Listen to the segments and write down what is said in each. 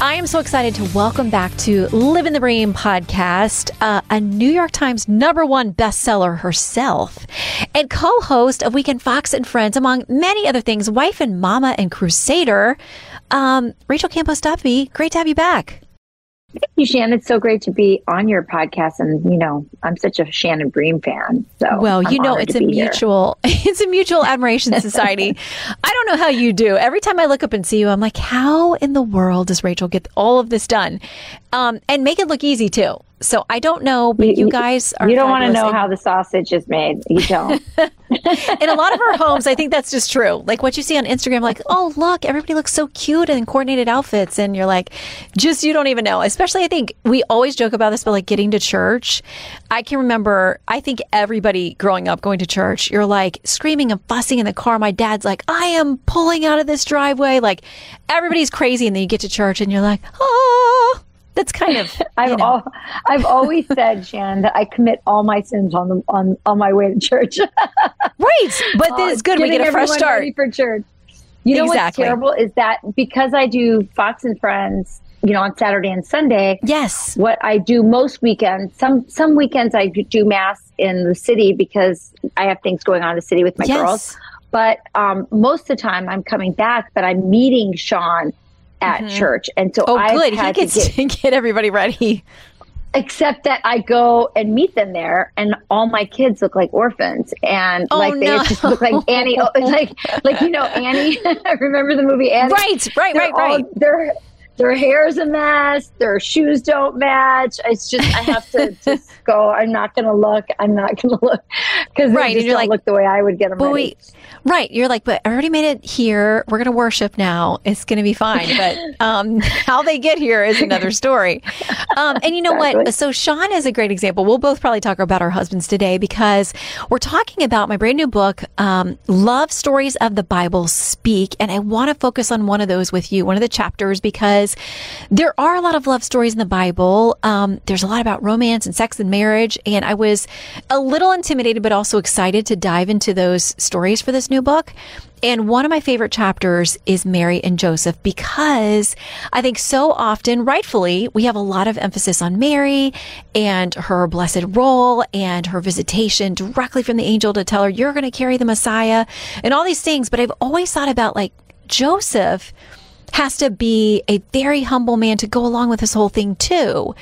I am so excited to welcome back to Livin' the Bream podcast, uh, a New York Times number one bestseller herself, and co host of Weekend Fox and Friends, among many other things, wife and mama and crusader, um, Rachel Campos Duffy. Great to have you back. Thank you, Shannon. It's so great to be on your podcast, and you know, I'm such a Shannon Bream fan. So, well, you I'm know, it's a mutual, it's a mutual admiration society. I don't know how you do. Every time I look up and see you, I'm like, how in the world does Rachel get all of this done, um, and make it look easy too? So I don't know, but you, you guys are. You don't want to know how the sausage is made. You don't. in a lot of our homes, I think that's just true. Like what you see on Instagram, like, oh, look, everybody looks so cute in coordinated outfits. And you're like, just, you don't even know. Especially, I think we always joke about this, but like getting to church. I can remember, I think everybody growing up going to church, you're like screaming and fussing in the car. My dad's like, I am pulling out of this driveway. Like everybody's crazy. And then you get to church and you're like, oh that's kind of I've. All, I've always said, Shan, that I commit all my sins on the on on my way to church. right, but this is good. We get a fresh start for church. You know exactly. what's terrible is that because I do Fox and Friends, you know, on Saturday and Sunday. Yes. What I do most weekends, some some weekends I do mass in the city because I have things going on in the city with my yes. girls. But um, most of the time I'm coming back, but I'm meeting Sean at mm-hmm. church. And so oh, I good. He gets to get, get everybody ready. Except that I go and meet them there, and all my kids look like orphans, and oh, like they no. just look like Annie, like like you know Annie. I remember the movie Annie? Right, right, they're right, right. All, their their hair's a mess. Their shoes don't match. It's just I have to just go. I'm not going to look. I'm not going to look because right, just you're don't like, look the way I would get them but ready. Wait, Right. You're like, but I already made it here. We're going to worship now. It's going to be fine. But um, how they get here is another story. Um, and you know exactly. what? So Sean is a great example. We'll both probably talk about our husbands today because we're talking about my brand new book, um, Love Stories of the Bible Speak. And I want to focus on one of those with you, one of the chapters, because there are a lot of love stories in the Bible. Um, there's a lot about romance and sex and marriage. And I was a little intimidated, but also excited to dive into those stories for this new book. And one of my favorite chapters is Mary and Joseph because I think so often, rightfully, we have a lot of emphasis on Mary and her blessed role and her visitation directly from the angel to tell her, you're going to carry the Messiah and all these things. But I've always thought about like Joseph has to be a very humble man to go along with this whole thing too.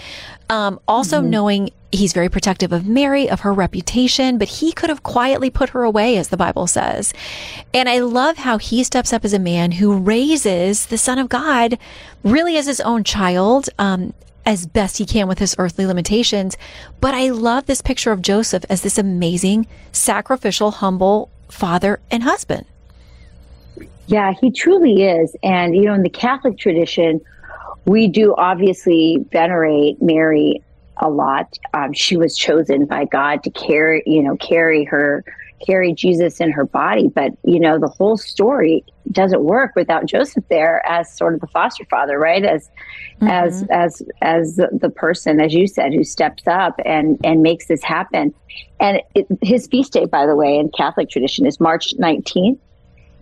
Um, also mm-hmm. knowing he's very protective of Mary, of her reputation, but he could have quietly put her away, as the Bible says. And I love how he steps up as a man who raises the Son of God really as his own child. Um, as best he can with his earthly limitations. But I love this picture of Joseph as this amazing, sacrificial, humble father and husband. Yeah, he truly is. And, you know, in the Catholic tradition, we do obviously venerate Mary a lot. Um, she was chosen by God to carry, you know, carry her, carry Jesus in her body. But you know, the whole story doesn't work without Joseph there as sort of the foster father, right? As, mm-hmm. as, as, as the, person, as you said, who steps up and and makes this happen. And it, his feast day, by the way, in Catholic tradition is March nineteenth.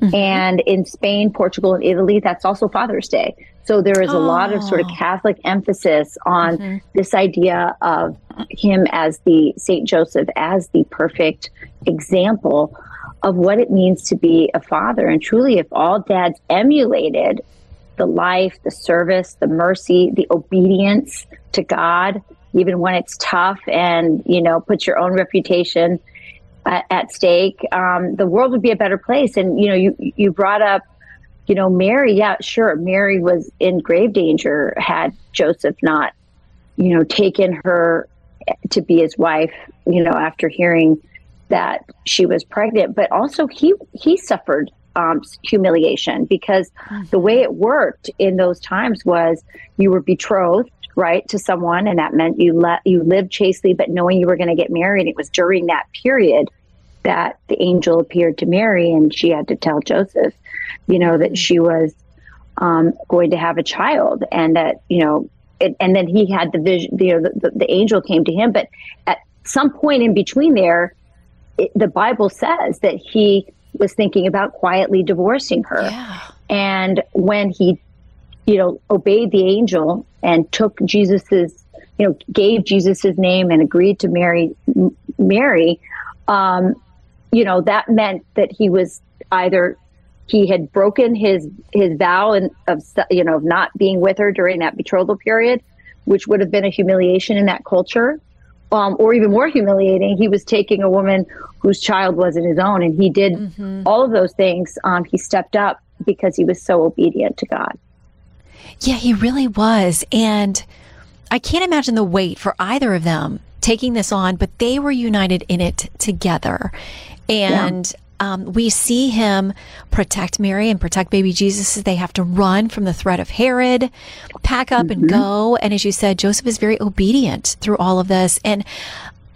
Mm-hmm. And in Spain, Portugal, and Italy, that's also Father's Day. So there is a oh. lot of sort of oh. Catholic emphasis on mm-hmm. this idea of him as the Saint Joseph as the perfect example of what it means to be a father. And truly, if all dads emulated the life, the service, the mercy, the obedience to God, even when it's tough and, you know, put your own reputation at, at stake, um, the world would be a better place. And, you know, you, you brought up you know, Mary, yeah, sure, Mary was in grave danger had Joseph not, you know, taken her to be his wife, you know, after hearing that she was pregnant. But also, he he suffered um, humiliation because the way it worked in those times was you were betrothed right, to someone, and that meant you let you lived chastely, but knowing you were going to get married. It was during that period that the angel appeared to Mary, and she had to tell Joseph, you know, that she was um, going to have a child, and that you know, it, and then he had the vision. You know, the, the, the angel came to him, but at some point in between there, it, the Bible says that he was thinking about quietly divorcing her. Yeah. And when he, you know, obeyed the angel and took Jesus's, you know, gave Jesus's name and agreed to marry Mary, um, you know, that meant that he was either he had broken his his vow and of you know of not being with her during that betrothal period, which would have been a humiliation in that culture, um, or even more humiliating, he was taking a woman whose child wasn't his own, and he did Mm-hmm. all of those things. Um, he stepped up because he was so obedient to God. Yeah, he really was. And I can't imagine the weight for either of them taking this on, but they were united in it together. And um, we see him protect Mary and protect baby Jesus as they have to run from the threat of Herod, pack up and go. And as you said, Joseph is very obedient through all of this. And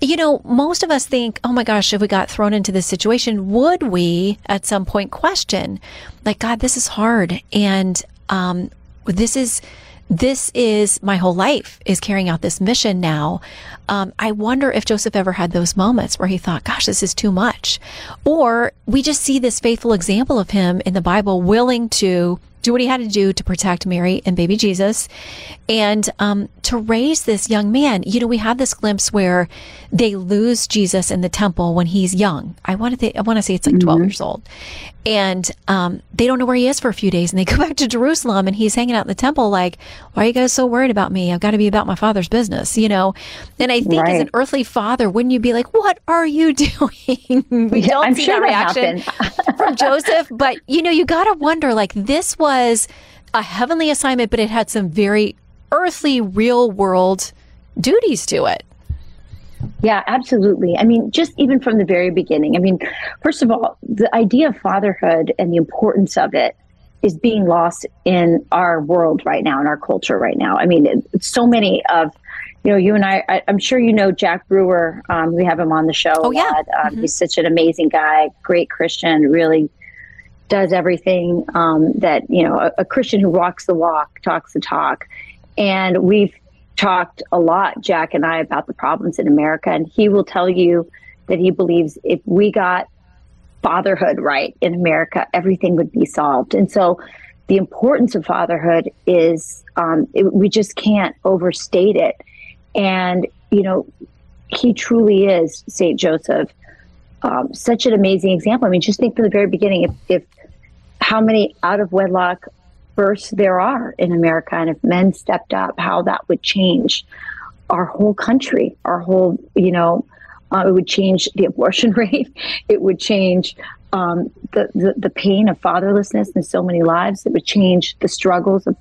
you know, most of us think, oh my gosh, if we got thrown into this situation, would we at some point question, like, God, this is hard. And um, this is this is my whole life is carrying out this mission now. Um, I wonder if Joseph ever had those moments where he thought, gosh, this is too much. Or we just see this faithful example of him in the Bible willing to do what he had to do to protect Mary and baby Jesus and um, to raise this young man. You know, we have this glimpse where they lose Jesus in the temple when he's young. I want to, th- I want to say it's like 12 years old. And um, they don't know where he is for a few days. And they go back to Jerusalem and he's hanging out in the temple like, why are you guys so worried about me? I've got to be about my father's business, you know? And I think as an earthly father, wouldn't you be like, what are you doing? we Yeah, don't I'm see sure that that reaction from Joseph, but you know, you got to wonder like this was a heavenly assignment, but it had some very earthly, real world duties to it. Yeah, absolutely. I mean, just even from the very beginning. I mean, first of all, the idea of fatherhood and the importance of it is being lost in our world right now, in our culture right now. I mean, so many of, you know, you and I, I I'm sure you know Jack Brewer. Um, we have him on the show. Oh, yeah. Um, He's such an amazing guy, great Christian, really does everything um, that, you know, a, a Christian who walks the walk, talks the talk. And we've talked a lot, Jack and I, about the problems in America. And he will tell you that he believes if we got fatherhood right in America, everything would be solved. And so the importance of fatherhood is um, it, we just can't overstate it. And, you know, he truly is, St. Joseph, um, such an amazing example. I mean, just think from the very beginning if, if how many out of wedlock births there are in America, and if men stepped up, how that would change our whole country, our whole, you know, uh, it would change the abortion rate. It would change um, the, the the pain of fatherlessness in so many lives. It would change the struggles of,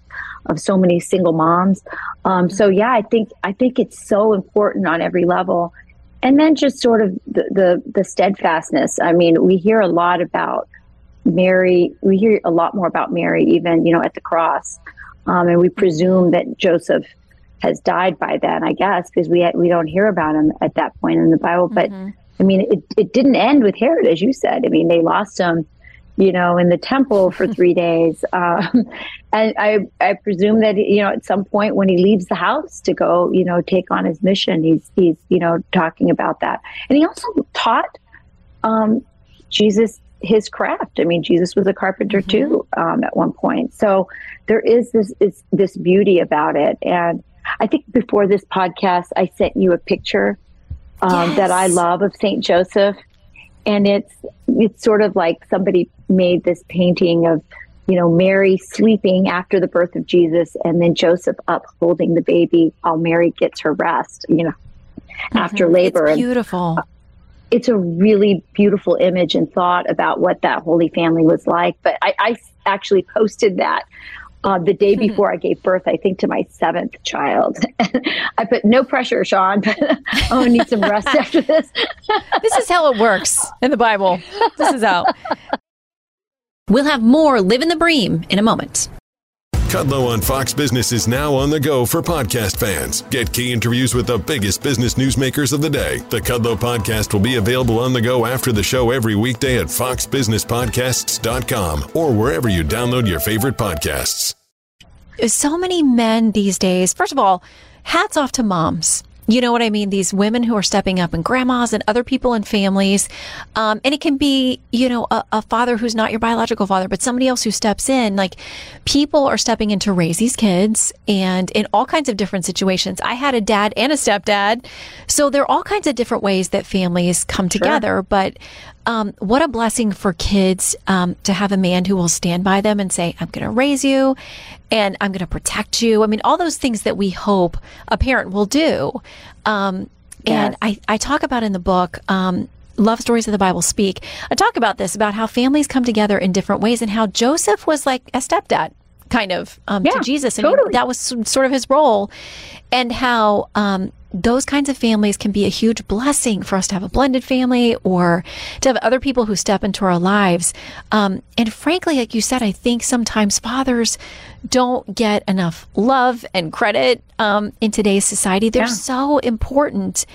of so many single moms. Um, so yeah, I think I think it's so important on every level. And then just sort of the, the the steadfastness. I mean, we hear a lot about Mary. We hear a lot more about Mary, even you know, at the cross, um, and we presume that Joseph has died by then, I guess, because we we don't hear about him at that point in the Bible. But I mean, it it didn't end with Herod, as you said. I mean, they lost him, you know, in the temple for three days, um, and I I presume that you know at some point when he leaves the house to go, you know, take on his mission, he's he's you know talking about that, and he also taught um, Jesus his craft. I mean, Jesus was a carpenter too um, at one point. So there is this is this beauty about it, and I think before this podcast, I sent you a picture um, that I love of Saint Joseph, and it's it's sort of like somebody made this painting of you know Mary sleeping after the birth of Jesus, and then Joseph up holding the baby while Mary gets her rest. You know, after labor, It's and beautiful. It's a really beautiful image and thought about what that Holy Family was like. But I, I actually posted that uh, the day before I gave birth, I think, to my seventh child. I put no pressure, Sean, but oh, I need some rest after this. this is how it works in the Bible. This is how. We'll have more Livin' the Bream in a moment. Kudlow on Fox Business is now on the go for podcast fans. Get key interviews with the biggest business newsmakers of the day. The Kudlow podcast will be available on the go after the show every weekday at foxbusinesspodcasts.com or wherever you download your favorite podcasts. So many men these days, first of all, hats off to moms. You know what I mean? These women who are stepping up and grandmas and other people in families. Um, and it can be, you know, a, a, father who's not your biological father, but somebody else who steps in. Like people are stepping in to raise these kids and in all kinds of different situations. I had a dad and a stepdad. So there are all kinds of different ways that families come together. Sure. But um, what a blessing for kids um, to have a man who will stand by them and say, I'm going to raise you and I'm going to protect you. I mean, all those things that we hope a parent will do. Um, and I, I talk about in the book, um, Love Stories of the Bible Speak. I talk about this, about how families come together in different ways and how Joseph was like a stepdad kind of um, yeah, to Jesus. And totally. that was sort of his role. And how um, those kinds of families can be a huge blessing for us to have a blended family or to have other people who step into our lives. Um, and frankly, like you said, I think sometimes fathers don't get enough love and credit um, in today's society. They're yeah. so important.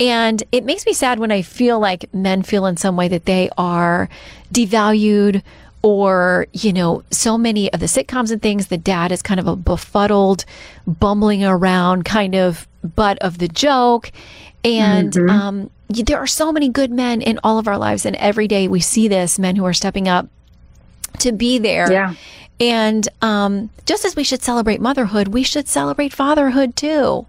And it makes me sad when I feel like men feel in some way that they are devalued or you know so many of the sitcoms and things the dad is kind of a befuddled bumbling around kind of butt of the joke. And mm-hmm. um, there are so many good men in all of our lives and every day we see this men who are stepping up to be there. Yeah. And um, just as we should celebrate motherhood we should celebrate fatherhood too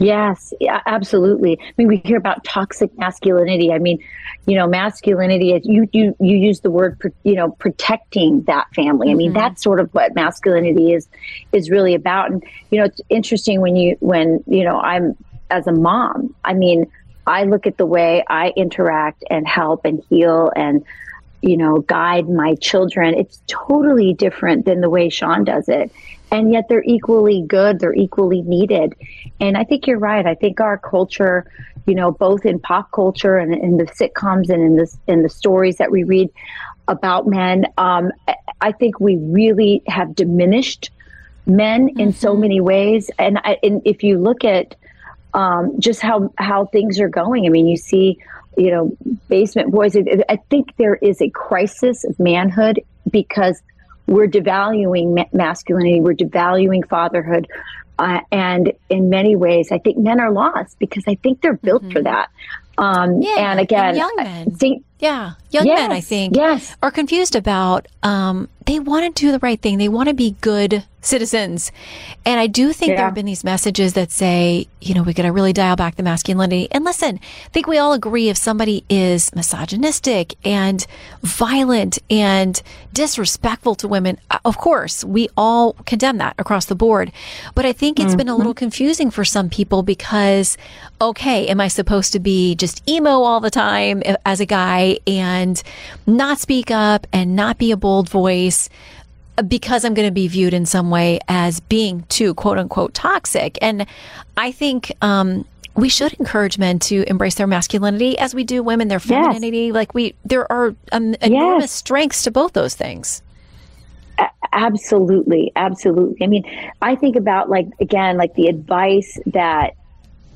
Yes, yeah, absolutely. I mean, we hear about toxic masculinity. I mean, you know, masculinity. You you you use the word, you know, protecting that family. I mean, mm-hmm. that's sort of what masculinity is is really about. And you know, it's interesting when you when you know I'm as a mom. I mean, I look at the way I interact and help and heal and you know guide my children. It's totally different than the way Sean does it and yet they're equally good they're equally needed and i think you're right i think our culture you know both in pop culture and in the sitcoms and in this in the stories that we read about men um, i think we really have diminished men mm-hmm. in so mm-hmm. many ways and, I, and if you look at um, just how how things are going i mean you see you know basement boys i think there is a crisis of manhood because we're devaluing ma- masculinity, we're devaluing fatherhood. Uh, and in many ways, I think men are lost because I think they're built mm-hmm. for that. Um, yeah, and again, and young men. Think, yeah, young yes, men, I think, yes. are confused about. Um, they want to do the right thing. They want to be good citizens. And I do think yeah. there have been these messages that say, you know, we got to really dial back the masculinity. And listen, I think we all agree if somebody is misogynistic and violent and disrespectful to women, uh, of course, we all condemn that across the board. But I think it's mm-hmm. been a little mm-hmm. confusing for some people because, okay, am I supposed to be just emo all the time as a guy and not speak up and not be a bold voice? because I'm going to be viewed in some way as being too quote unquote toxic. And I think, um, we should encourage men to embrace their masculinity as we do women their femininity. Yes. Like we, there are um, enormous yes. strengths to both those things. A- absolutely, absolutely. I mean, I think about like again, like the advice that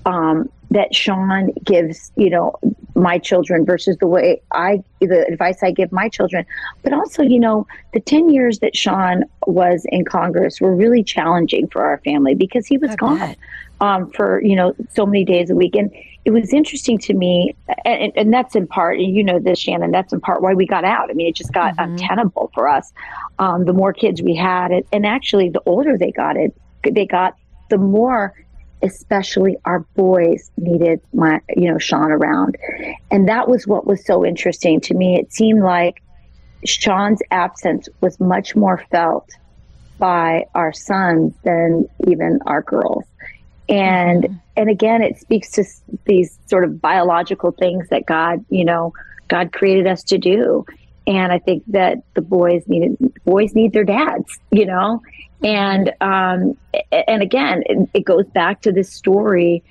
um, that Sean gives, you know, my children versus the way I, the advice I give my children. But also, you know, the 10 years that Sean was in Congress were really challenging for our family because he was I gone um, for, you know, so many days a week. And it was interesting to me, and, and, that's in part, and you know this, Shannon, that's in part why we got out. I mean, it just got mm-hmm. untenable for us. Um, the more kids we had, and actually, the older they got it, they got, the more especially our boys needed my you know Sean around. And that was what was so interesting to me. It seemed like Sean's absence was much more felt by our sons than even our girls. And mm-hmm. and again it speaks to these sort of biological things that God, you know, God created us to do. And I think that the boys needed boys need their dads, you know, and um, and again, it, it goes back to this story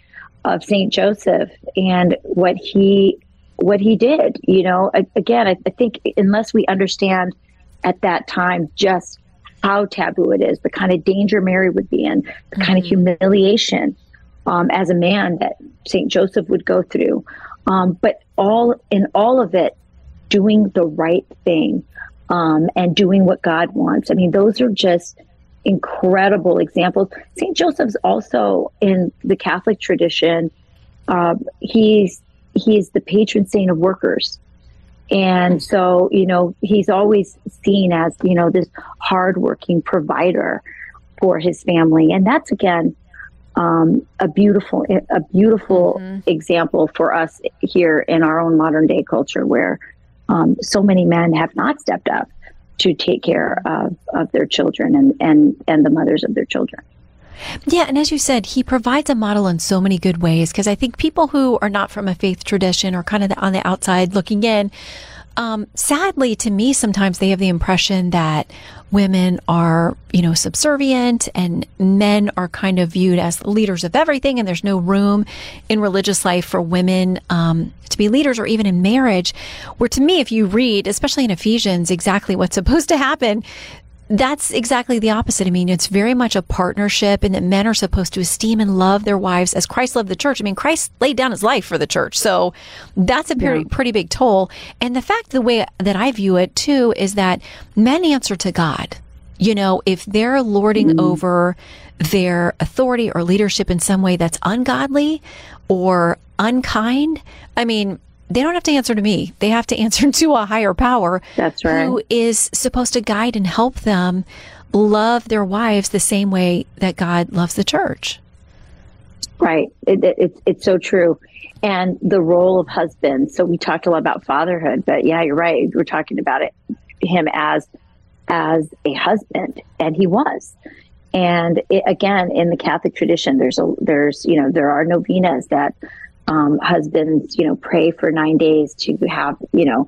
of Saint Joseph and what he what he did. You know, again, I, I think unless we understand at that time just how taboo it is, the kind of danger Mary would be in, the mm-hmm. kind of mm-hmm. humiliation um, as a man that St. Joseph would go through. Um, but all in all of it, doing the right thing um, and doing what God wants. I mean, those are just incredible examples. St. Joseph's also in the Catholic tradition. Uh, he's he's the patron saint of workers. And so, you know, he's always seen as, you know, this hardworking provider for his family. And that's again um, a beautiful, a beautiful mm-hmm. example for us here in our own modern day culture, where um, so many men have not stepped up to take care of, of their children and, and, and the mothers of their children. Yeah, and as you said, he provides a model in so many good ways because I think people who are not from a faith tradition or kind of on the outside looking in, um, sadly to me, sometimes they have the impression that women are, you know, subservient and men are kind of viewed as leaders of everything, and there's no room in religious life for women um, to be leaders or even in marriage. Where to me, if you read, especially in Ephesians, exactly what's supposed to happen, that's exactly the opposite. I mean, it's very much a partnership and that men are supposed to esteem and love their wives as Christ loved the church. I mean, Christ laid down his life for the church. So that's a pretty, yeah. pretty big toll. And the fact, the way that I view it too, is that men answer to God. You know, if they're lording mm-hmm. over their authority or leadership in some way that's ungodly or unkind, I mean, they don't have to answer to me. They have to answer to a higher power. That's right. Who is supposed to guide and help them love their wives the same way that God loves the church. Right. It, it, it's, it's so true. And the role of husband. So we talked a lot about fatherhood, but yeah, you're right. We're talking about it, him as, as a husband and he was. And it, again, in the Catholic tradition, there's a, there's, you know, there are novenas that um, husbands, you know, pray for nine days to have, you know,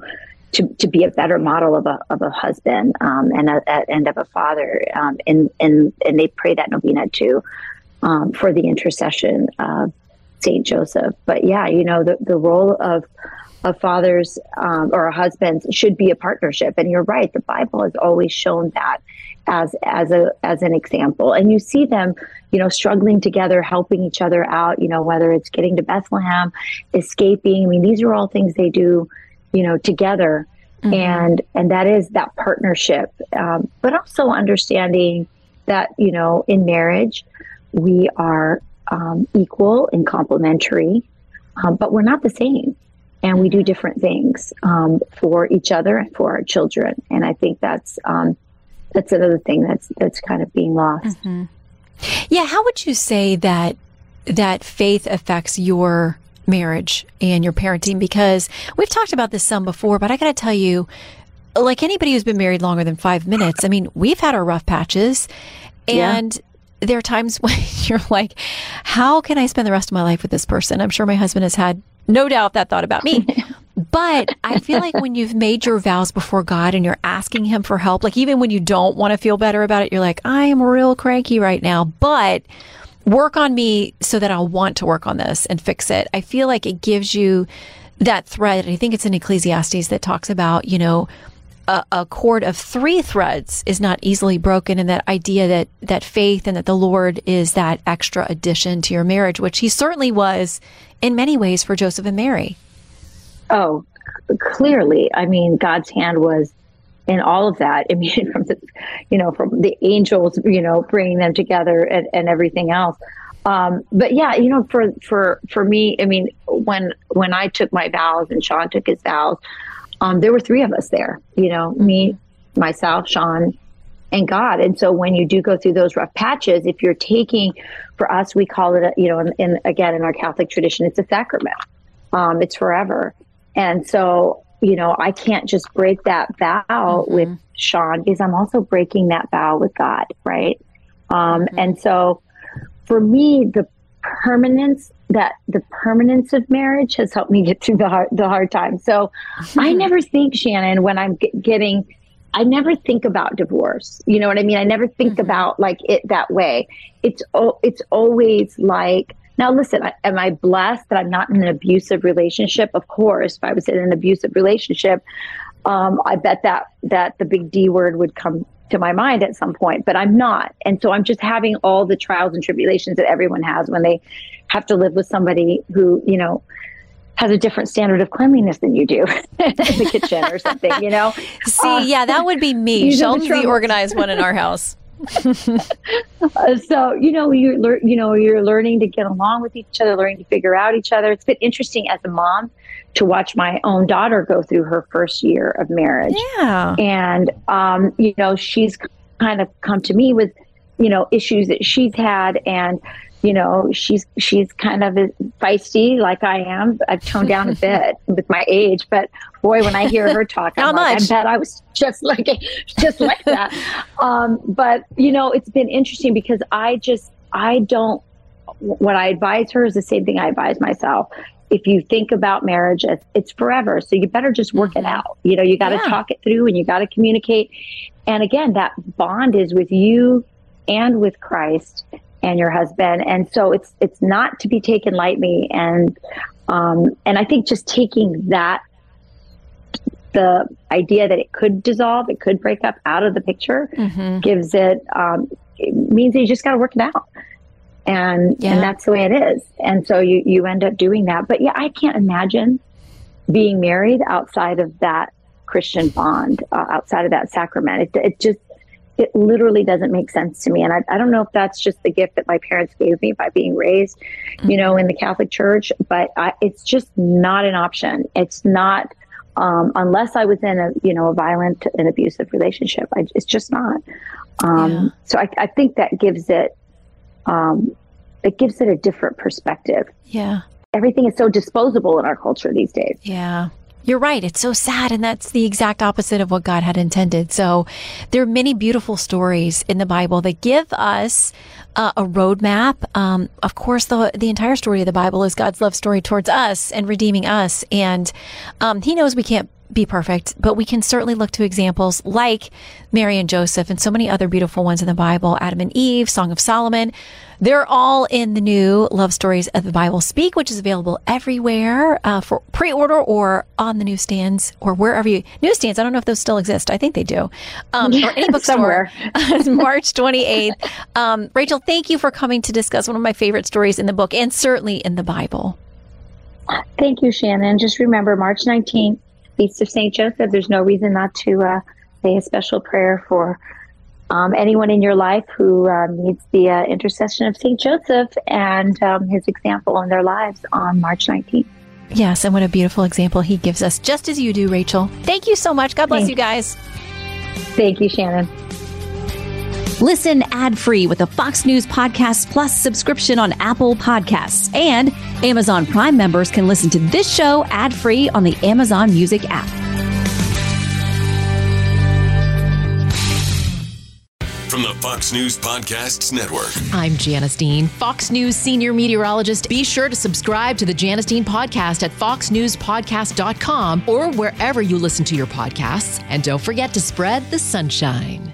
to, to be a better model of a, of a husband um, and a, a, and of a father. Um, and, and, and they pray that novena too um, for the intercession of Saint Joseph. But yeah, you know, the, the role of, of fathers um, or husbands should be a partnership. And you're right, the Bible has always shown that as as a as an example. And you see them you know struggling together helping each other out you know whether it's getting to bethlehem escaping. I mean these are all things they do you know together. Mm-hmm. and and that is that partnership. Um, but also understanding that you know in marriage we are um, equal and complementary um, but we're not the same. And we do different things um, for each other and for our children. And i think that's um, that's another thing that's that's kind of being lost. Mm-hmm. Yeah, how would you say that that faith affects your marriage and your parenting? Because we've talked about this some before, but I got to tell you, like anybody who's been married longer than five minutes, I mean, we've had our rough patches, and. Yeah there are times when you're like, how can I spend the rest of my life with this person? I'm sure my husband has had no doubt that thought about me. But I feel like when you've made your vows before God and you're asking Him for help, like even when you don't want to feel better about it, you're like, I am real cranky right now, but work on me so that I'll want to work on this and fix it. I feel like it gives you that thread. I think it's in Ecclesiastes that talks about, you know, a, a, cord of three threads is not easily broken and that idea that that faith and that the lord is that extra addition to your marriage which he certainly was in many ways for joseph and mary Oh, clearly. I mean, God's hand was in all of that. I mean, from the, you know, from the angels, you know, bringing them together and, and everything else. Um, but yeah, you know, for for for me, I mean, when when I took my vows and Sean took his vows, um, there were three of us there. You know, me, myself, Sean, and God. And so when you do go through those rough patches, if you're taking, for us, we call it, a, you know, in, in again in our Catholic tradition, it's a sacrament. Um, it's forever. And so, you know, I can't just break that vow mm-hmm. with Sean because I'm also breaking that vow with God, right? Um, mm-hmm. And so, for me, the permanence that the permanence of marriage has helped me get through the hard the hard time. So, mm-hmm. I never think Shannon when I'm g- getting. I never think about divorce. You know what I mean? I never think mm-hmm. about like it that way. It's oh, it's always like now, listen, am I blessed that I'm not in an abusive relationship? Of course, if I was in an abusive relationship, um, I bet that that the big D word would come to my mind at some point, but I'm not. And so I'm just having all the trials and tribulations that everyone has when they have to live with somebody who, you know, has a different standard of cleanliness than you do in the kitchen or something, you know? See, uh, yeah, that would be me. Sheldon's the organized one in our house. so you know you're lear- you know you're learning to get along with each other, learning to figure out each other. It's been interesting as a mom to watch my own daughter go through her first year of marriage. Yeah, and um, you know she's kind of come to me with you know issues that she's had and you know, she's she's kind of feisty like I am. I've toned down a bit with my age, but boy, when I hear her talk, much? Like, I bet I was just like just like that. Um, but you know, it's been interesting because I just I don't. What I advise her is the same thing I advise myself. If you think about marriage, it's forever. So you better just work mm-hmm. it out. You know, you got to yeah. talk it through and you got to communicate. And again, that bond is with you and with Christ and your husband. And so it's it's not to be taken lightly. And um, and I think just taking that the idea that it could dissolve, it could break up out of the picture, mm-hmm. gives it, um, it means that you just got to work it out. And yeah. and that's the way it is. And so you you end up doing that. But yeah, I can't imagine being married outside of that Christian bond, uh, outside of that sacrament. It, it just it literally doesn't make sense to me. And I, I, don't know if that's just the gift that my parents gave me by being raised, mm-hmm. you know, in the Catholic Church, but I, it's just not an option. It's not, um, unless I was in a, you know, a violent and abusive relationship. I, it's just not. Um, yeah. So I, I, think that gives it, um, it gives it a different perspective. Yeah. Everything is so disposable in our culture these days. Yeah. You're right. It's so sad. And that's the exact opposite of what God had intended. So there are many beautiful stories in the Bible that give us uh, a roadmap. Um, of course, the, the entire story of the Bible is God's love story towards us and redeeming us. And um, He knows we can't be perfect, but we can certainly look to examples like Mary and Joseph and so many other beautiful ones in the Bible, Adam and Eve, Song of Solomon. They're all in the new Love Stories of the Bible Speak, which is available everywhere uh, for pre-order or on the newsstands or wherever you newsstands. I don't know if those still exist. I think they do. Um, or any bookstore. March 28th. Um, Rachel, thank you for coming to discuss one of my favorite stories in the book and certainly in the Bible. Thank you, Shannon. Just remember March 19th Feast of St. Joseph, there's no reason not to uh, say a special prayer for um, anyone in your life who um, needs the uh, intercession of St. Joseph and um, his example in their lives on March 19th. Yes, and what a beautiful example he gives us, just as you do, Rachel. Thank you so much. God bless Thanks. you guys. Thank you, Shannon. Listen ad free with a Fox News Podcast Plus subscription on Apple Podcasts. And Amazon Prime members can listen to this show ad free on the Amazon Music app. From the Fox News Podcasts Network. I'm Janice Dean, Fox News senior meteorologist. Be sure to subscribe to the Janice Dean podcast at foxnewspodcast.com or wherever you listen to your podcasts. And don't forget to spread the sunshine.